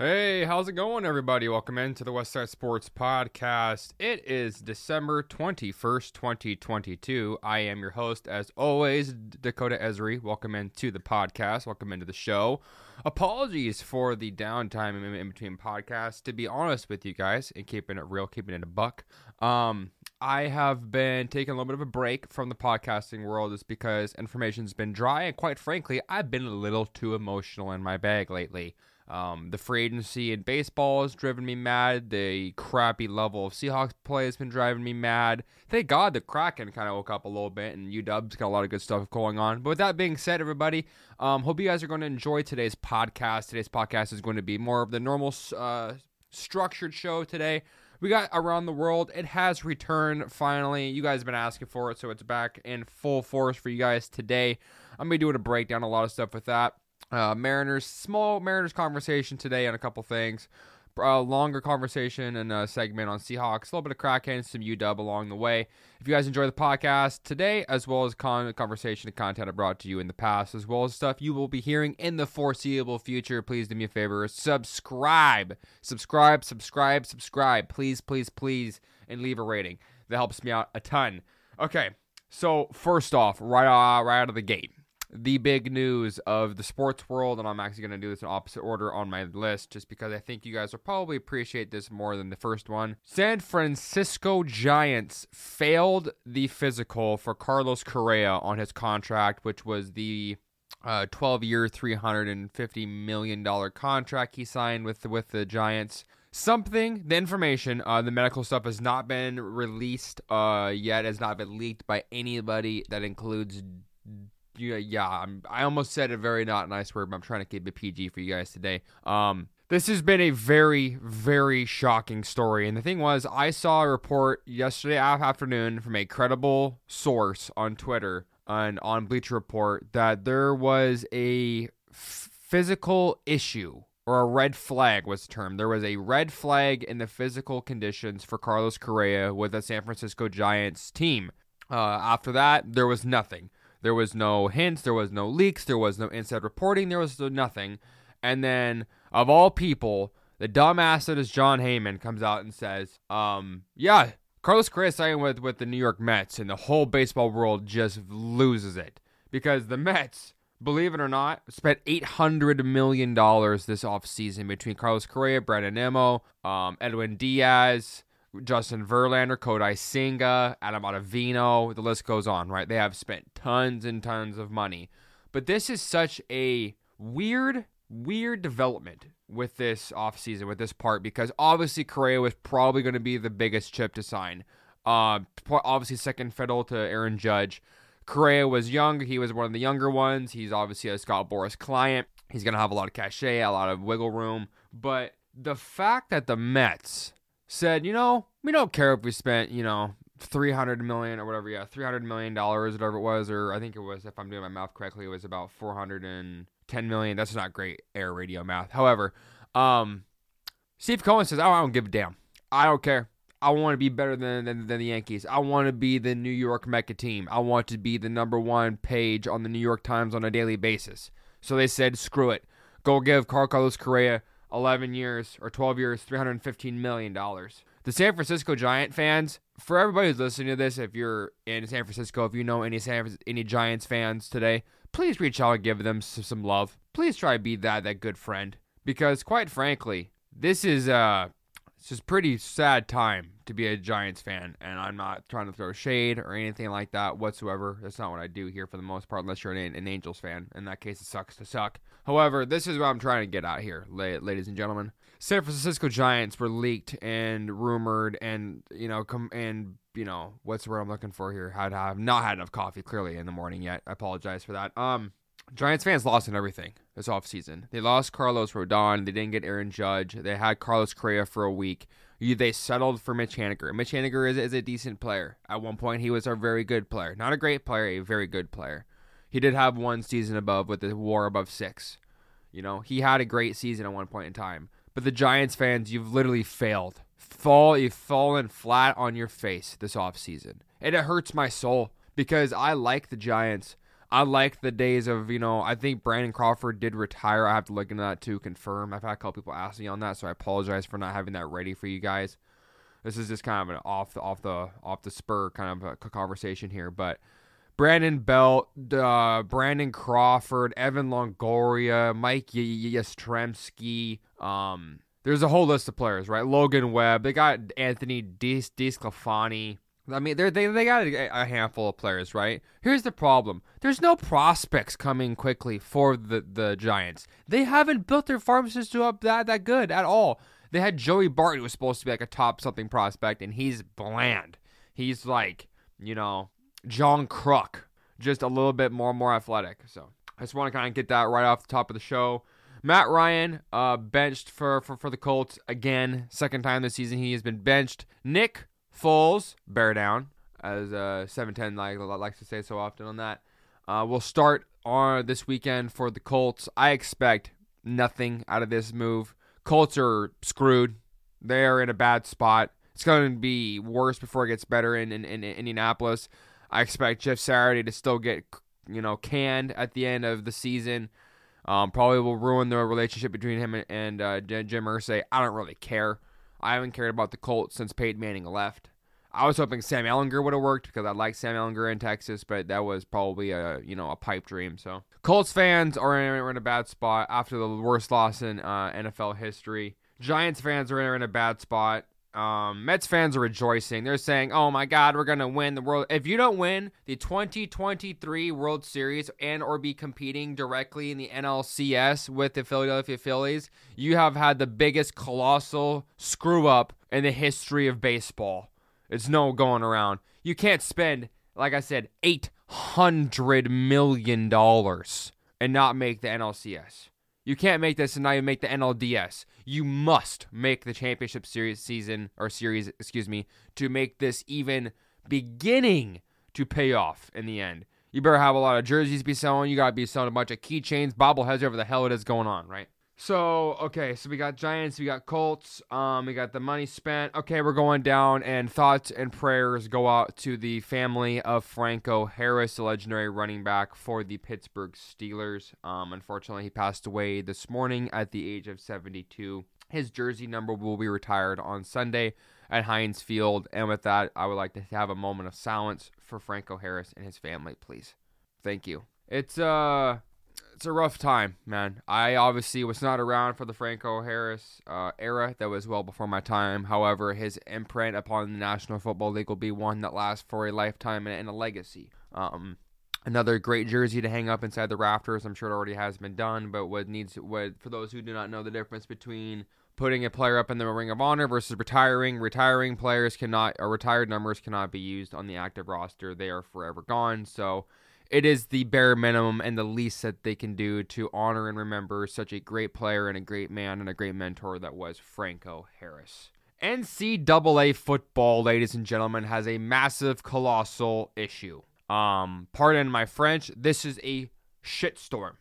Hey, how's it going, everybody? Welcome into the Westside Sports Podcast. It is December 21st, 2022. I am your host, as always, Dakota Esri. Welcome into the podcast. Welcome into the show. Apologies for the downtime in, between podcasts. To be honest with you guys, and keeping it real, keeping it a buck, um, I have been taking a little bit of a break from the podcasting world just because information's been dry, and quite frankly, I've been a little too emotional in my bag lately. Um, the free agency in baseball has driven me mad. The crappy level of Seahawks play has been driving me mad. Thank God the Kraken kind of woke up a little bit, and UW's got a lot of good stuff going on. But with that being said, everybody, um, hope you guys are going to enjoy today's podcast. Today's podcast is going to be more of the normal uh, structured show today. We got around the world. It has returned finally. You guys have been asking for it, so it's back in full force for you guys today. I'm gonna be doing a breakdown, a lot of stuff with that. Uh, Mariners, small Mariners conversation today on a couple things. A longer conversation and a segment on Seahawks, a little bit of Kraken, some UW along the way. If you guys enjoy the podcast today, as well as con- conversation and content I brought to you in the past, as well as stuff you will be hearing in the foreseeable future, please do me a favor, subscribe, subscribe, subscribe, subscribe, please, please, please, and leave a rating. That helps me out a ton. Okay, so first off, right, uh, right out of the gate, the big news of the sports world, and I'm actually going to do this in opposite order on my list just because I think you guys will probably appreciate this more than the first one. San Francisco Giants failed the physical for Carlos Correa on his contract, which was the uh, 12 year, $350 million contract he signed with with the Giants something the information uh, the medical stuff has not been released uh, yet has not been leaked by anybody that includes yeah, I'm, I almost said a very not nice word, but I'm trying to keep it PG for you guys today. Um, this has been a very, very shocking story. And the thing was, I saw a report yesterday afternoon from a credible source on Twitter and on Bleacher Report that there was a physical issue or a red flag was the term. There was a red flag in the physical conditions for Carlos Correa with the San Francisco Giants team. Uh, after that, there was nothing. There was no hints, there was no leaks, there was no inside reporting, there was nothing. And then, of all people, the dumbass that is Jon Heyman comes out and says, um, yeah, Carlos Correa signed with, with the New York Mets, and the whole baseball world just loses it. Because the Mets, believe it or not, spent $800 million this offseason between Carlos Correa, Brandon Nimmo, um, Edwin Diaz, Justin Verlander, Kodai Senga, Adam Ottavino, the list goes on, right? They have spent tons and tons of money. But this is such a weird, weird development with this offseason, with this part, because obviously Correa was probably going to be the biggest chip to sign. Uh, obviously, second fiddle to Aaron Judge. Correa was young. He was one of the younger ones. He's obviously a Scott Boras client. He's going to have a lot of cachet, a lot of wiggle room. But the fact that the Mets said, you know, we don't care if we spent, you know, 300 million or whatever, yeah, 300 million dollars, whatever it was, or I think it was, if I'm doing my math correctly, it was about 410 million. That's not great air radio math. However, um, Steve Cohen says, oh, I don't give a damn. I don't care. I want to be better than, than, than the Yankees. I want to be the New York Mecca team. I want to be the number one page on the New York Times on a daily basis. So they said, screw it. Go give Carlos Correa 11 years or 12 years, $315 million. The San Francisco Giant fans, for everybody who's listening to this, if you're in San Francisco, if you know any San, any Giants fans today, please reach out and give them some love. Please try to be that that good friend because quite frankly, this is uh it's just pretty sad time to be a Giants fan, and I'm not trying to throw shade or anything like that whatsoever. That's not what I do here for the most part, unless you're an, an Angels fan. In that case, it sucks to suck. However, this is what I'm trying to get out here, ladies and gentlemen. San Francisco Giants were leaked and rumored, and you know, come and you know, what's the word I'm looking for here? Had have not had enough coffee clearly in the morning yet. I apologize for that. Um, Giants fans lost in everything this offseason. They lost Carlos Rodon. They didn't get Aaron Judge. They had Carlos Correa for a week. They settled for Mitch Haniger. Mitch Haniger is, is a decent player. At one point, he was a very good player. Not a great player, a very good player. He did have one season above with a war above six. You know, he had a great season at one point in time. But the Giants fans, you've literally failed. Fall, you've fallen flat on your face this offseason. And it hurts my soul because I like the Giants. I like the days of, you know, I think Brandon Crawford did retire. I have to look into that to confirm. I've had a couple people ask me on that, so I apologize for not having that ready for you guys. This is just kind of an off the off the off the spur kind of a conversation here, but Brandon Belt, uh, Brandon Crawford, Evan Longoria, Mike Yastrzemski. Um, there's a whole list of players, right? Logan Webb. They got Anthony DeSclafani. I mean, they they they got a, a, handful of players, right? Here's the problem: there's no prospects coming quickly for the the Giants. They haven't built their farm system up that that good at all. They had Joey Bart, who was supposed to be like a top something prospect, and he's bland. He's like, you know, John Kruk, just a little bit more more athletic. So I just want to kind of get that right off the top of the show. Matt Ryan, uh, benched for, for, for the Colts again. Second time this season he has been benched. Nick Foles, bear down, as uh, 710 like, likes to say so often on that. Uh, will start on this weekend for the Colts. I expect nothing out of this move. Colts are screwed. They are in a bad spot. It's going to be worse before it gets better in, in, in Indianapolis. I expect Jeff Saturday to still get you know canned at the end of the season. Um, probably will ruin the relationship between him and, and uh, Jim Irsay. I don't really care. I haven't cared about the Colts since Peyton Manning left. I was hoping Sam Ehlinger would have worked because I like Sam Ehlinger in Texas, but that was probably a you know a pipe dream. So Colts fans are in, are in a bad spot after the worst loss in uh, NFL history. Giants fans are in a bad spot. Um, Mets fans are rejoicing. They're saying, "Oh my God, we're gonna win the world." If you don't win the 2023 World Series and or be competing directly in the NLCS with the Philadelphia Phillies, you have had the biggest colossal screw up in the history of baseball. It's no going around. You can't spend, like I said, eight hundred million dollars and not make the NLCS. You can't make this and not even make the NLDS. You must make the championship series season or series, excuse me, to make this even beginning to pay off in the end. You better have a lot of jerseys to be selling. You gotta be selling a bunch of keychains, bobbleheads, whatever the hell it is going on, right? So okay, so we got Giants, we got Colts, um, we got the money spent. Okay, we're going down, and thoughts and prayers go out to the family of Franco Harris, the legendary running back for the Pittsburgh Steelers. Um, unfortunately, he passed away this morning at the age of 72. His jersey number will be retired on Sunday at Heinz Field. And with that, I would like to have a moment of silence for Franco Harris and his family, please. Thank you. It's uh it's a rough time, man. I obviously was not around for the Franco Harris uh, era. That was well before my time. However, his imprint upon the National Football League will be one that lasts for a lifetime and, and a legacy. Um, another great jersey to hang up inside the rafters. I'm sure it already has been done, but what needs what for those who do not know the difference between putting a player up in the ring of honor versus retiring. Retiring players cannot or retired numbers cannot be used on the active roster. They are forever gone. So it is the bare minimum and the least that they can do to honor and remember such a great player and a great man and a great mentor that was Franco Harris. NCAA football, ladies and gentlemen, has a massive, colossal issue. Um, pardon my French. This is a shitstorm.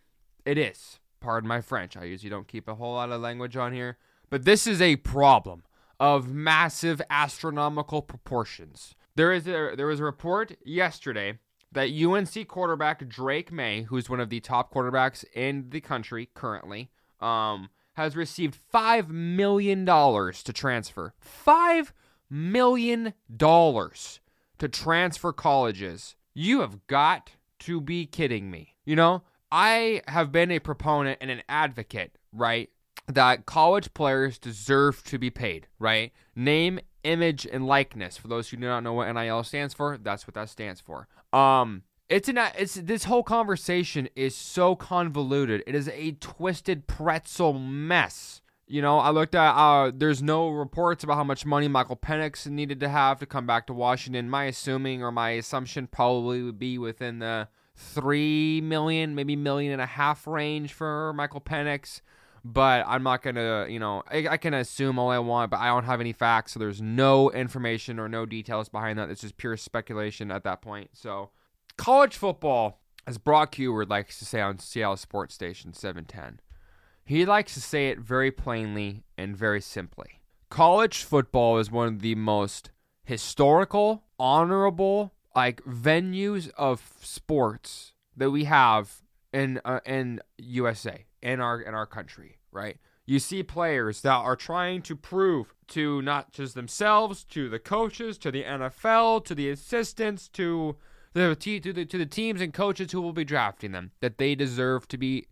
It is. Pardon my French. I usually don't keep a whole lot of language on here, but this is a problem of massive astronomical proportions. There is a there was a report yesterday that UNC quarterback Drake Maye, who's one of the top quarterbacks in the country currently, um, has received $5 million to transfer. $5 million to transfer colleges. You have got to be kidding me. You know, I have been a proponent and an advocate, right? That college players deserve to be paid, right? Name, image, and likeness. For those who do not know what NIL stands for, that's what that stands for. Um, it's an it's this whole conversation is so convoluted. It is a twisted pretzel mess. You know, I looked at uh there's no reports about how much money Michael Penix needed to have to come back to Washington. My assuming or my assumption probably would be within the three million, maybe million and a half range for Michael Penix. But I'm not gonna, you know, I, I can assume all I want, but I don't have any facts, so there's no information or no details behind that. It's just pure speculation at that point. So college football, as Brock Huard likes to say on Seattle Sports Station 710, he likes to say it very plainly and very simply. College football is one of the most historical, honorable, like venues of sports that we have in uh, in USA in our in our country, right? You see players that are trying to prove to not just themselves, to the coaches, to the NFL, to the assistants, to the to the to the teams and coaches who will be drafting them that they deserve to be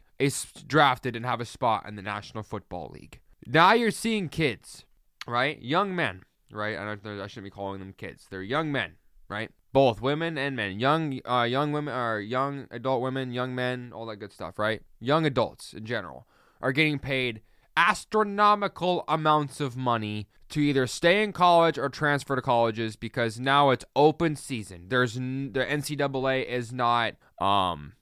drafted and have a spot in the National Football League. Now you're seeing kids, right? Young men, right? I, I shouldn't be calling them kids. They're young men, right? Both women and men. Young, uh, young women are young adult women, young men, all that good stuff, right? Young adults in general are getting paid astronomical amounts of money to either stay in college or transfer to colleges because now it's open season. There's n- the NCAA is not um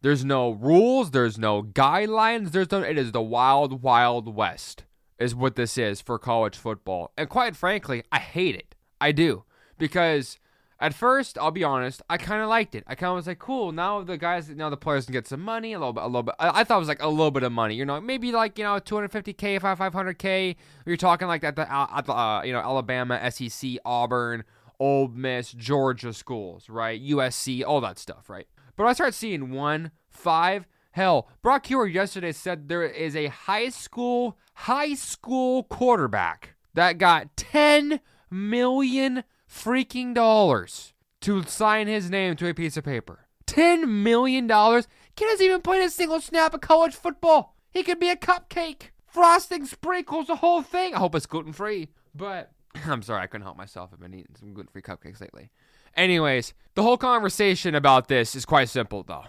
there's no rules, there's no guidelines, there's no it is the wild wild west is what this is for college football. And quite frankly, I hate it. I do because at first, I'll be honest, I kind of liked it. I kind of was like, cool. Now the guys, now the players can get some money, a little bit, a little bit. I, I thought it was like a little bit of money, you know, maybe like you know, 250k, 500k. You're talking like that, the, uh, you know, Alabama, SEC, Auburn, Ole Miss, Georgia schools, right? USC, all that stuff, right? But I start seeing one, five. Hell, Brock Huard yesterday said there is a high school, high school quarterback that got 10 million freaking dollars to sign his name to a piece of paper. $10 million? Kid hasn't even played a single snap of college football. He could be a cupcake. Frosting, sprinkles, the whole thing. I hope it's gluten free. But I'm sorry, I couldn't help myself. I've been eating some gluten free cupcakes lately. Anyways, the whole conversation about this is quite simple, though.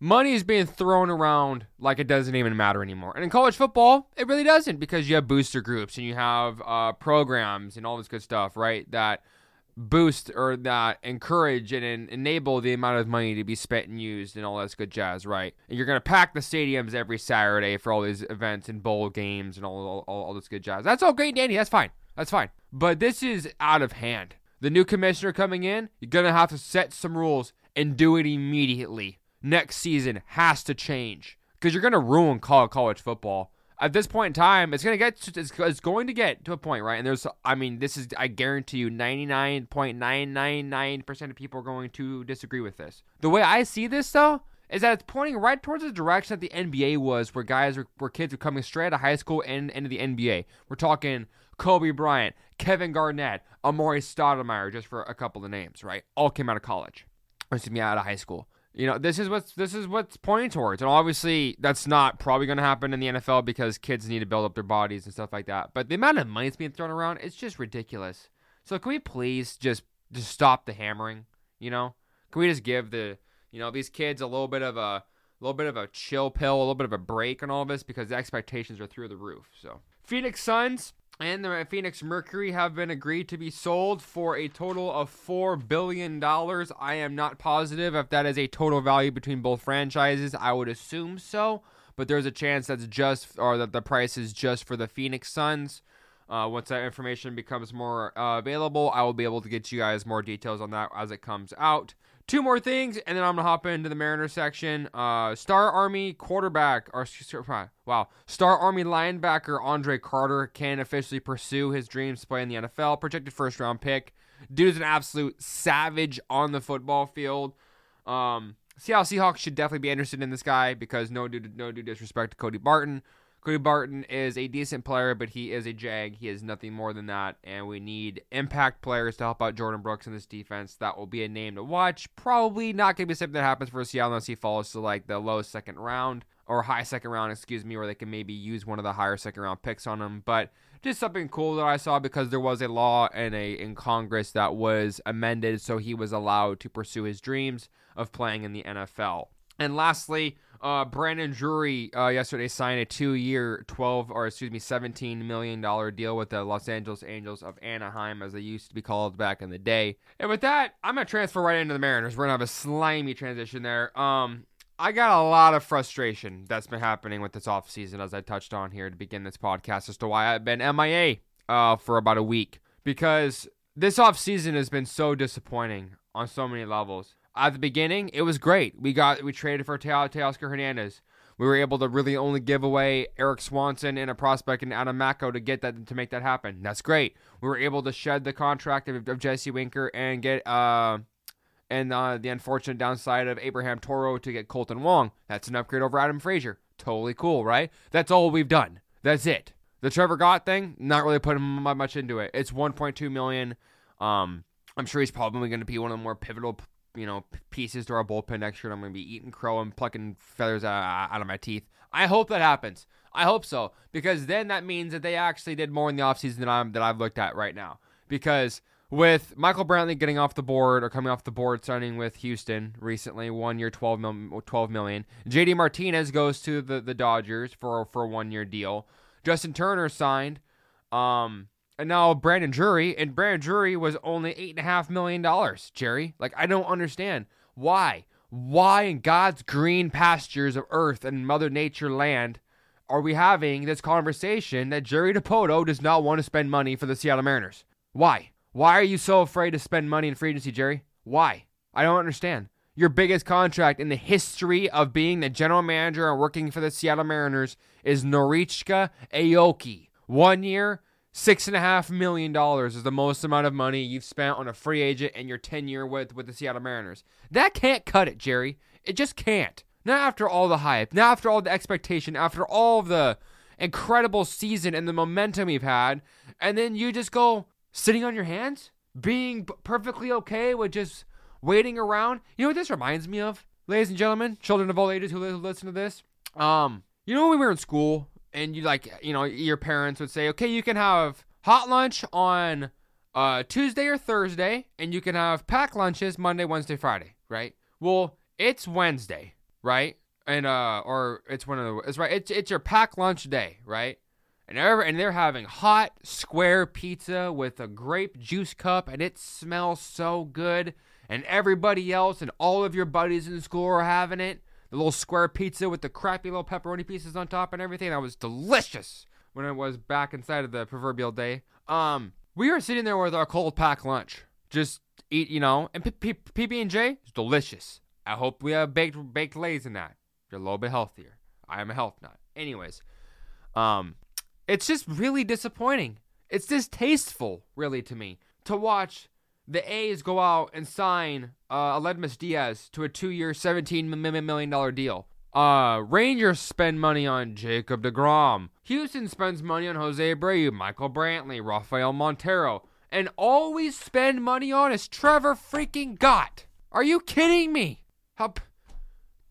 Money is being thrown around like it doesn't even matter anymore. And in college football, it really doesn't because you have booster groups and you have uh, programs and all this good stuff, right? That boost or that encourage and enable the amount of money to be spent and used and all that good jazz, right? And you're gonna pack the stadiums every Saturday for all these events and bowl games and all all, all this good jazz. That's all great, Danny. That's fine. That's fine. But this is out of hand. The new commissioner coming in, you're gonna have to set some rules and do it immediately. Next season has to change because you're gonna ruin college football at this point in time, it's gonna get it's, it's going to get to a point, right? And there's, I mean, this is I guarantee you, ninety nine point nine nine nine percent of people are going to disagree with this. The way I see this, though, is that it's pointing right towards the direction that the NBA was, where guys were, where kids were coming straight out of high school and into the NBA. We're talking Kobe Bryant, Kevin Garnett, Amar'e Stoudemire, just for a couple of names, right? All came out of college, or excuse me, out of high school. You know, this is what's this is what's pointing towards, and obviously that's not probably going to happen in the NFL because kids need to build up their bodies and stuff like that. But the amount of money that's being thrown around, it's just ridiculous. So can we please just just stop the hammering? You know, can we just give the you know these kids a little bit of a little bit of a chill pill, a little bit of a break on all this because the expectations are through the roof. So Phoenix Suns and the Phoenix Mercury have been agreed to be sold for a total of $4 billion. I am not positive if that is a total value between both franchises. I would assume so, but there's a chance that's just, or that the price is just for the Phoenix Suns. Uh, once that information becomes more uh, available, I will be able to get you guys more details on that as it comes out. Two more things, and then I'm gonna hop into the Mariner section. Uh, Star Army quarterback, or wow, Star Army linebacker Andre Carter can officially pursue his dreams to play in the NFL. Projected first round pick. Dude is an absolute savage on the football field. Um, Seattle Seahawks should definitely be interested in this guy because no due no due disrespect to Cody Barton, Cody Barton is a decent player, but he is a jag. He is nothing more than that, and we need impact players to help out Jordyn Brooks in this defense. That will be a name to watch. Probably not going to be something that happens for Seattle unless he falls to like the low second round or high second round, excuse me, where they can maybe use one of the higher second round picks on him. But just something cool that I saw because there was a law in a in Congress that was amended so he was allowed to pursue his dreams of playing in the NFL. And lastly, uh, Brandon Drury uh, yesterday signed a two-year, twelve or excuse me, seventeen million dollar deal with the Los Angeles Angels of Anaheim, as they used to be called back in the day. And with that, I'm gonna transfer right into the Mariners. We're gonna have a slimy transition there. Um, I got a lot of frustration that's been happening with this offseason, as I touched on here to begin this podcast, as to why I've been MIA uh, for about a week because this offseason has been so disappointing on so many levels at the beginning, it was great. We got we traded for Teoscar Hernandez. We were able to really only give away Erik Swanson and a prospect in Adam Macko to get that to make that happen. That's great. We were able to shed the contract of, of Jesse Winker and get uh And uh, the unfortunate downside of Abraham Toro to get Kolten Wong. That's an upgrade over Adam Frazier. Totally cool, right? That's all we've done. That's it. The Trevor Gott thing, not really putting much into it. It's 1.2 million. Um, I'm sure he's probably going to be one of the more pivotal, you know, pieces to our bullpen next year. I'm going to be eating crow and plucking feathers out of my teeth. I hope that happens. I hope so because then that means that they actually did more in the offseason than I'm that I've looked at right now. Because with Michael Brantley getting off the board or coming off the board, signing with Houston recently, one year, 12, mil, 12 million. JD Martinez goes to the, the Dodgers for for a one year deal. Justin Turner signed. Um, and now Brandon Drury, and Brandon Drury was only eight and a half million dollars. Jerry, like I don't understand why. Why in God's green pastures of earth and Mother Nature land are we having this conversation that Jerry Dipoto does not want to spend money for the Seattle Mariners? Why? Why are you so afraid to spend money in free agency, Jerry? Why? I don't understand. Your biggest contract in the history of being the general manager and working for the Seattle Mariners is Norichika Aoki. One year, Six and a half million dollars is the most amount of money you've spent on a free agent in your tenure with with the Seattle Mariners. That can't cut it, Jerry. It just can't. Not after all the hype, not after all the expectation, after all the incredible season and the momentum we've had, and then you just go sitting on your hands, being perfectly okay with just waiting around. You know what this reminds me of, ladies and gentlemen, children of all ages who listen to this. Um, you know when we were in school and you like you know your parents would say okay you can have hot lunch on uh, tuesday or thursday and you can have packed lunches monday wednesday friday right? Well it's wednesday right? And uh or it's one of the it's right it's, it's your packed lunch day right? And they're, and they're having hot square pizza with a grape juice cup and it smells so good and everybody else and all of your buddies in school are having it the little square pizza with the crappy little pepperoni pieces on top and everything. That was delicious when I was back inside of the proverbial day. Um, we were sitting there with our cold pack lunch, just eat, you know, and PB and J is delicious. I hope we have baked baked lays in that. You're a little bit healthier. I am a health nut. Anyways, um, it's just really disappointing. It's distasteful, really, to me to watch the A's go out and sign uh, Aledmys Diaz to a two-year, seventeen million dollar deal. Uh, Rangers spend money on Jacob DeGrom. Houston spends money on Jose Abreu, Michael Brantley, Rafael Montero, and all we spend money on is Trevor freaking Gott. Are you kidding me? How?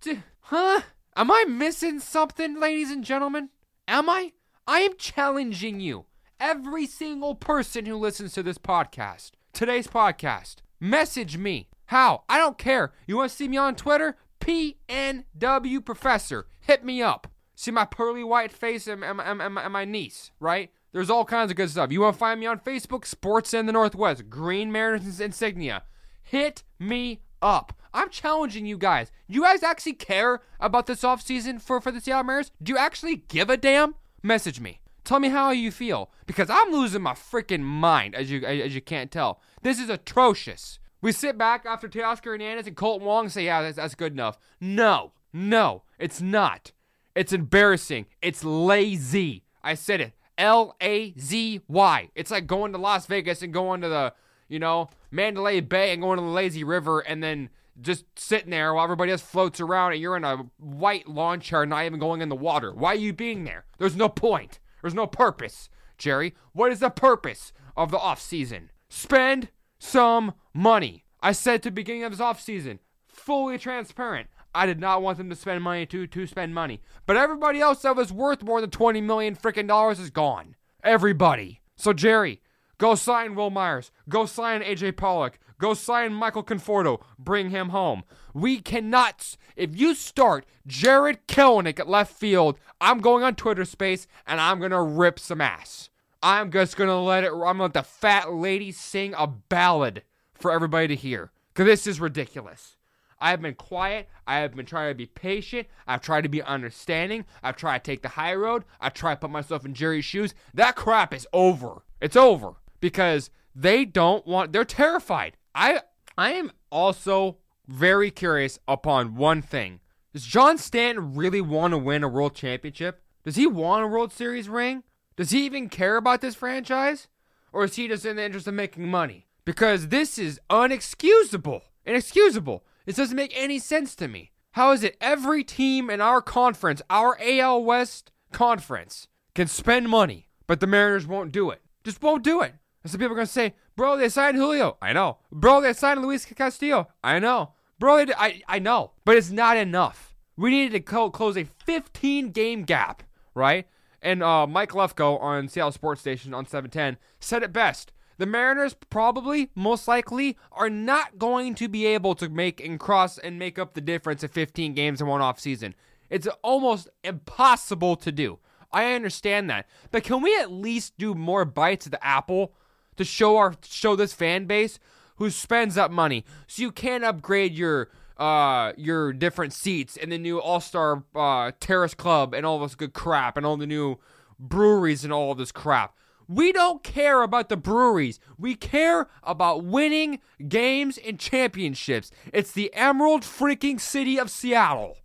D- huh? Am I missing something, ladies and gentlemen? Am I? I am challenging you, every single person who listens to this podcast today's podcast. Message me. How? I don't care. You want to see me on Twitter? PNW Professor. Hit me up. See my pearly white face and, and, and, and my niece, right? There's all kinds of good stuff. You want to find me on Facebook? Sports in the Northwest. Green Mariners insignia. Hit me up. I'm challenging you guys. You guys actually care about this offseason for, for the Seattle Mariners? Do you actually give a damn? Message me. Tell me how you feel because I'm losing my freaking mind as you as you can't tell. This is atrocious. We sit back after Teoscar Hernandez and Colt Wong and say, "Yeah, that's, that's good enough." No, no, it's not. It's embarrassing. It's lazy. I said it. L A Z Y. It's like going to Las Vegas and going to the, you know, Mandalay Bay and going to the lazy river and then just sitting there while everybody else floats around and you're in a white lawn chair not even going in the water. Why are you being there? There's no point. There's no purpose, Jerry. What is the purpose of the off season? Spend some money. I said at the beginning of this off season, fully transparent. I did not want them to spend money to to spend money. But everybody else that was worth more than 20 million freaking dollars is gone. Everybody. So Jerry, go sign Wil Myers. Go sign AJ Pollock. Go sign Michael Conforto. Bring him home. We cannot. If you start Jarred Kelenic at left field, I'm going on Twitter Space and I'm gonna rip some ass. I'm just gonna let it. I'm gonna let the fat lady sing a ballad for everybody to hear. Cause this is ridiculous. I have been quiet. I have been trying to be patient. I've tried to be understanding. I've tried to take the high road. I try to put myself in Jerry's shoes. That crap is over. It's over because they don't want. They're terrified. I I am also very curious upon one thing. Does John Stanton really want to win a world championship? Does he want a World Series ring? Does he even care about this franchise? Or is he just in the interest of making money? Because this is unexcusable. Inexcusable. This doesn't make any sense to me. How is it every team in our conference, our AL West conference, can spend money, but the Mariners won't do it? Just won't do it. And some people are going to say, bro, they signed Julio. I know. Bro, they signed Luis Castillo. I know. Bro, they, I, I know. But it's not enough. We needed to co- close a 15 game gap, right? And uh, Mike Lefko on Seattle Sports Station on 710 said it best. The Mariners probably, most likely, are not going to be able to make and cross and make up the difference of 15 games in one off season. It's almost impossible to do. I understand that, but can we at least do more bites of the apple to show our show this fan base who spends up money so you can upgrade your uh your different seats in the new All Star uh, Terrace Club and all this good crap and all the new breweries and all this crap. We don't care about the breweries. We care about winning games and championships. It's the Emerald freaking City of Seattle.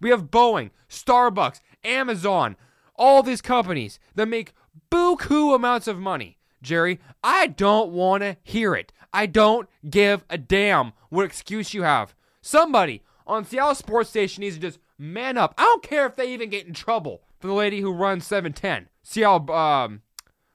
We have Boeing, Starbucks, Amazon, all these companies that make buku amounts of money. Jerry, I don't want to hear it. I don't give a damn what excuse you have. Somebody on Seattle Sports Station needs to just man up. I don't care if they even get in trouble for the lady who runs 710. Seattle, um,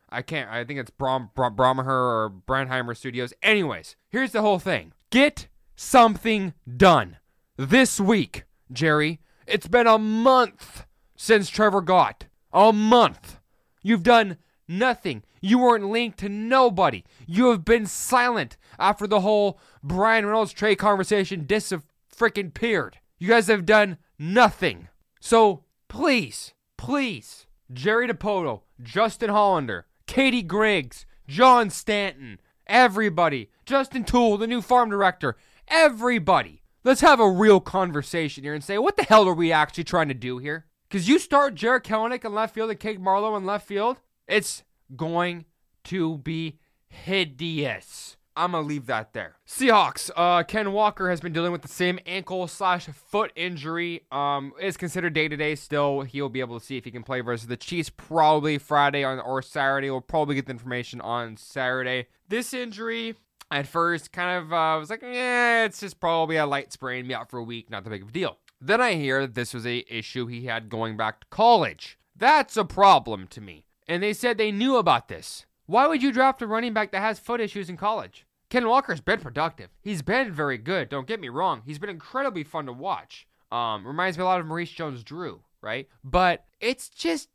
I can't. I think it's Brom, Brom, or Brandheimer Studios. Anyways, here's the whole thing. Get something done this week, Jerry. It's been a month since Trevor got. A month. You've done nothing. You weren't linked to nobody. You have been silent after the whole Bryan Reynolds trade conversation dis freaking peered. You guys have done nothing. So please, please, Jerry Dipoto, Justin Hollander, Katie Griggs, John Stanton, everybody, Justin Toole, the new farm director, everybody. Let's have a real conversation here and say, what the hell are we actually trying to do here? Because you start Jarred Kelenic in left field and Cade Marlowe in left field, it's going to be hideous. I'm gonna leave that there. Seahawks. Uh, Ken Walker has been dealing with the same ankle slash foot injury. Um, is considered day to day still. He'll be able to see if he can play versus the Chiefs probably Friday on or Saturday. We'll probably get the information on Saturday. This injury. At first, kind of uh, was like, yeah, it's just probably a light sprain, be out for a week, not that big of a deal. Then I hear this was a issue he had going back to college. That's a problem to me. And they said they knew about this. Why would you draft a running back that has foot issues in college? Ken Walker's been productive. He's been very good. Don't get me wrong. He's been incredibly fun to watch. Um, reminds me a lot of Maurice Jones-Drew, right? But it's just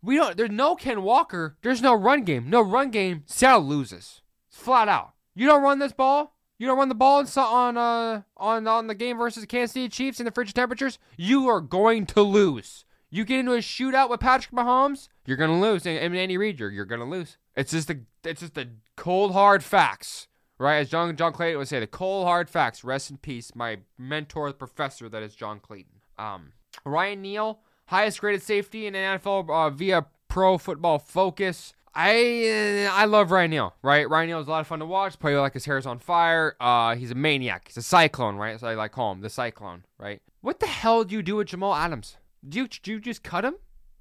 we don't. There's no Ken Walker. There's no run game. No run game. Seattle loses. Flat out. You don't run this ball. You don't run the ball on uh on on the game versus the Kansas City Chiefs in the frigid temperatures. You are going to lose. You get into a shootout with Patrick Mahomes, you're gonna lose. And Andy Reid, you're, you're gonna lose. It's just the it's just the cold hard facts, right? As John John Clayton would say, the cold hard facts. Rest in peace, my mentor, professor that is John Clayton. Um, Ryan Neal, highest graded safety in the NFL uh, via Pro Football Focus. I I love Ryan Neal, right? Ryan Neal is a lot of fun to watch. Play like his hair's on fire. Uh, he's a maniac. He's a cyclone, right? So I like call him the cyclone, right? What the hell do you do with Jamal Adams? Do you, do you just cut him?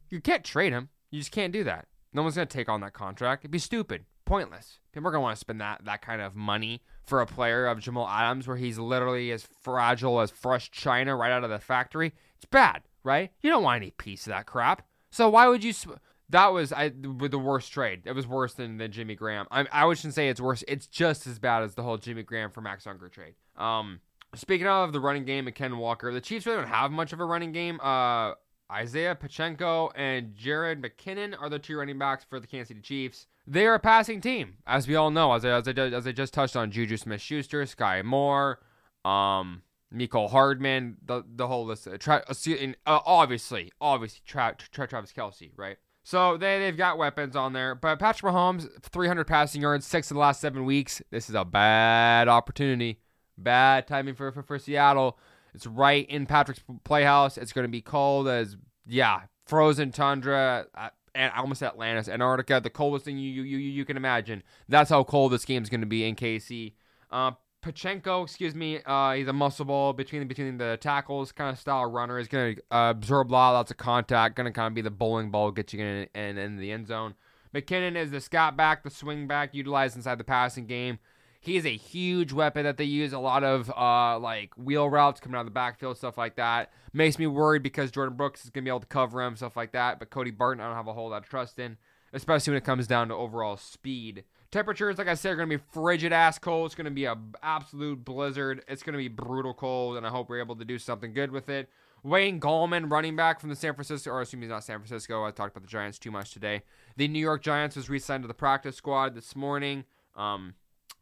You can't trade him. You just can't do that. No one's gonna take on that contract. It'd be stupid, pointless. People are gonna want to spend that that kind of money for a player of Jamal Adams, where he's literally as fragile as fresh china right out of the factory. It's bad, right? You don't want any piece of that crap. So why would you? Sp- that was I the worst trade. It was worse than the Jimmy Graham. I I shouldn't say it's worse. It's just as bad as the whole Jimmy Graham for Max Unger trade. Um, speaking of the running game and Ken Walker, the Chiefs really don't have much of a running game. Uh, Isaiah Pacheco and Jerick McKinnon are the two running backs for the Kansas City Chiefs. They are a passing team, as we all know. As I, as I, as I just touched on, Juju Smith-Schuster, Sky Moore, um, Mecole Hardman, the the whole list. Uh, tra- uh, obviously, obviously, tra- tra- Travis Kelce, right? So they, they've got weapons on there. But Patrick Mahomes, 300 passing yards, six of the last seven weeks. This is a bad opportunity. Bad timing for, for, for Seattle. It's right in Patrick's playhouse. It's going to be cold as, yeah, frozen tundra. Uh, and almost Atlantis, Antarctica, the coldest thing you you, you, you can imagine. That's how cold this game is going to be in KC. Uh, Pacheco, excuse me, uh, he's a muscle ball between between the tackles kind of style runner. He's going to uh, absorb lots of contact, going to kind of be the bowling ball, get you in, in, in the end zone. McKinnon is the scat back, the swing back, utilized inside the passing game. He's a huge weapon that they use a lot of uh, like wheel routes coming out of the backfield, stuff like that. Makes me worried because Jordyn Brooks is gonna be able to cover him, stuff like that. But Cody Barton, I don't have a whole lot of trust in, especially when it comes down to overall speed. Temperatures, like I said, are going to be frigid ass cold. It's going to be a absolute blizzard. It's going to be brutal cold, and I hope we're able to do something good with it. Wayne Gallman, running back from the San Francisco, or assuming he's not San Francisco. I talked about the Giants too much today. The New York Giants was re-signed to the practice squad this morning. Um,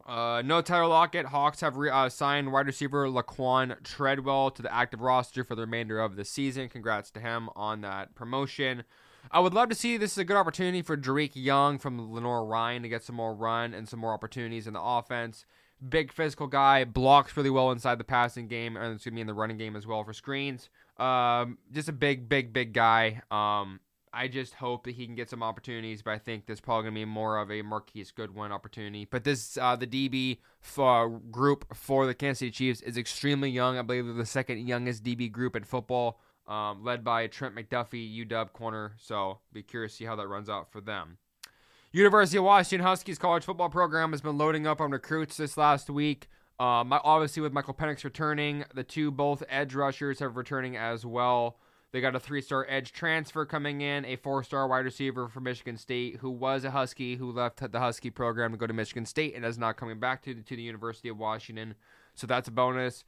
uh, no Tyler Lockett. Hawks have re- uh, signed wide receiver Laquan Treadwell to the active roster for the remainder of the season. Congrats to him on that promotion. I would love to see this is a good opportunity for Dareke Young from Lenoir-Rhyne to get some more run and some more opportunities in the offense. Big physical guy, blocks really well inside the passing game, and it's gonna be in the running game as well for screens. Um, just a big, big, big guy. Um, I just hope that he can get some opportunities, but I think there's probably gonna be more of a Marquise Goodwin opportunity. But this, uh, the DB for, group for the Kansas City Chiefs is extremely young. I believe they're the second youngest DB group in football um, led by Trent McDuffie, UW corner. So be curious to see how that runs out for them. University of Washington Huskies college football program has been loading up on recruits this last week. Um, obviously, with Michael Penix returning, the two both edge rushers have returning as well. They got a three-star edge transfer coming in, a four-star wide receiver from Michigan State who was a Husky who left the Husky program to go to Michigan State and is not coming back to the, to the University of Washington. So that's a bonus.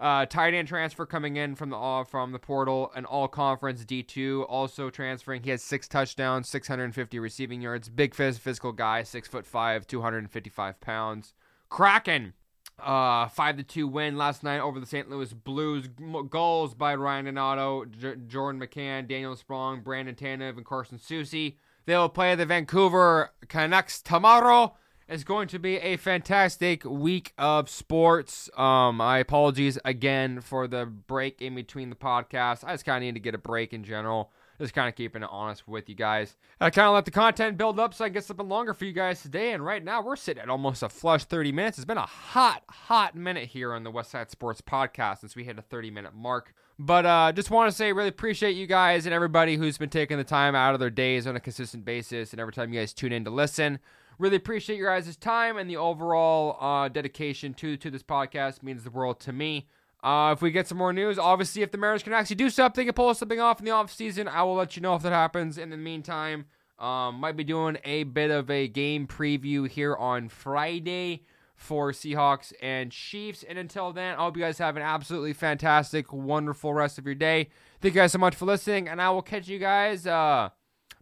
Uh, tight end transfer coming in from the uh, from the portal, an all conference D2 also transferring. He has six touchdowns, 650 receiving yards. Big phys- physical guy, six foot five, 255 pounds. Kraken, uh, five to two win last night over the St. Louis Blues. Goals by Ryan Donato, J- Jordan McCann, Daniel Sprong, Brandon Tanev, and Carson Soucy. They will play the Vancouver Canucks tomorrow It's going to be a fantastic week of sports. Um, my apologies again for the break in between the podcast. I just kind of need to get a break in general. Just kind of keeping it honest with you guys. I kind of let the content build up so I can get something longer for you guys today. And right now, we're sitting at almost a flush 30 minutes. It's been a hot, hot minute here on the West Side Sports podcast since we hit a 30 minute mark. But uh, just want to say, really appreciate you guys and everybody who's been taking the time out of their days on a consistent basis and every time you guys tune in to listen. Really appreciate your guys' time and the overall uh, dedication to to this podcast means the world to me. Uh, if we get some more news, obviously, if the Mariners can actually do something and pull something off in the off season, I will let you know if that happens. In the meantime, um, might be doing a bit of a game preview here on Friday for Seahawks and Chiefs. And until then, I hope you guys have an absolutely fantastic, wonderful rest of your day. Thank you guys so much for listening, and I will catch you guys uh,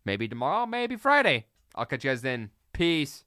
maybe tomorrow, maybe Friday. I'll catch you guys then. Peace.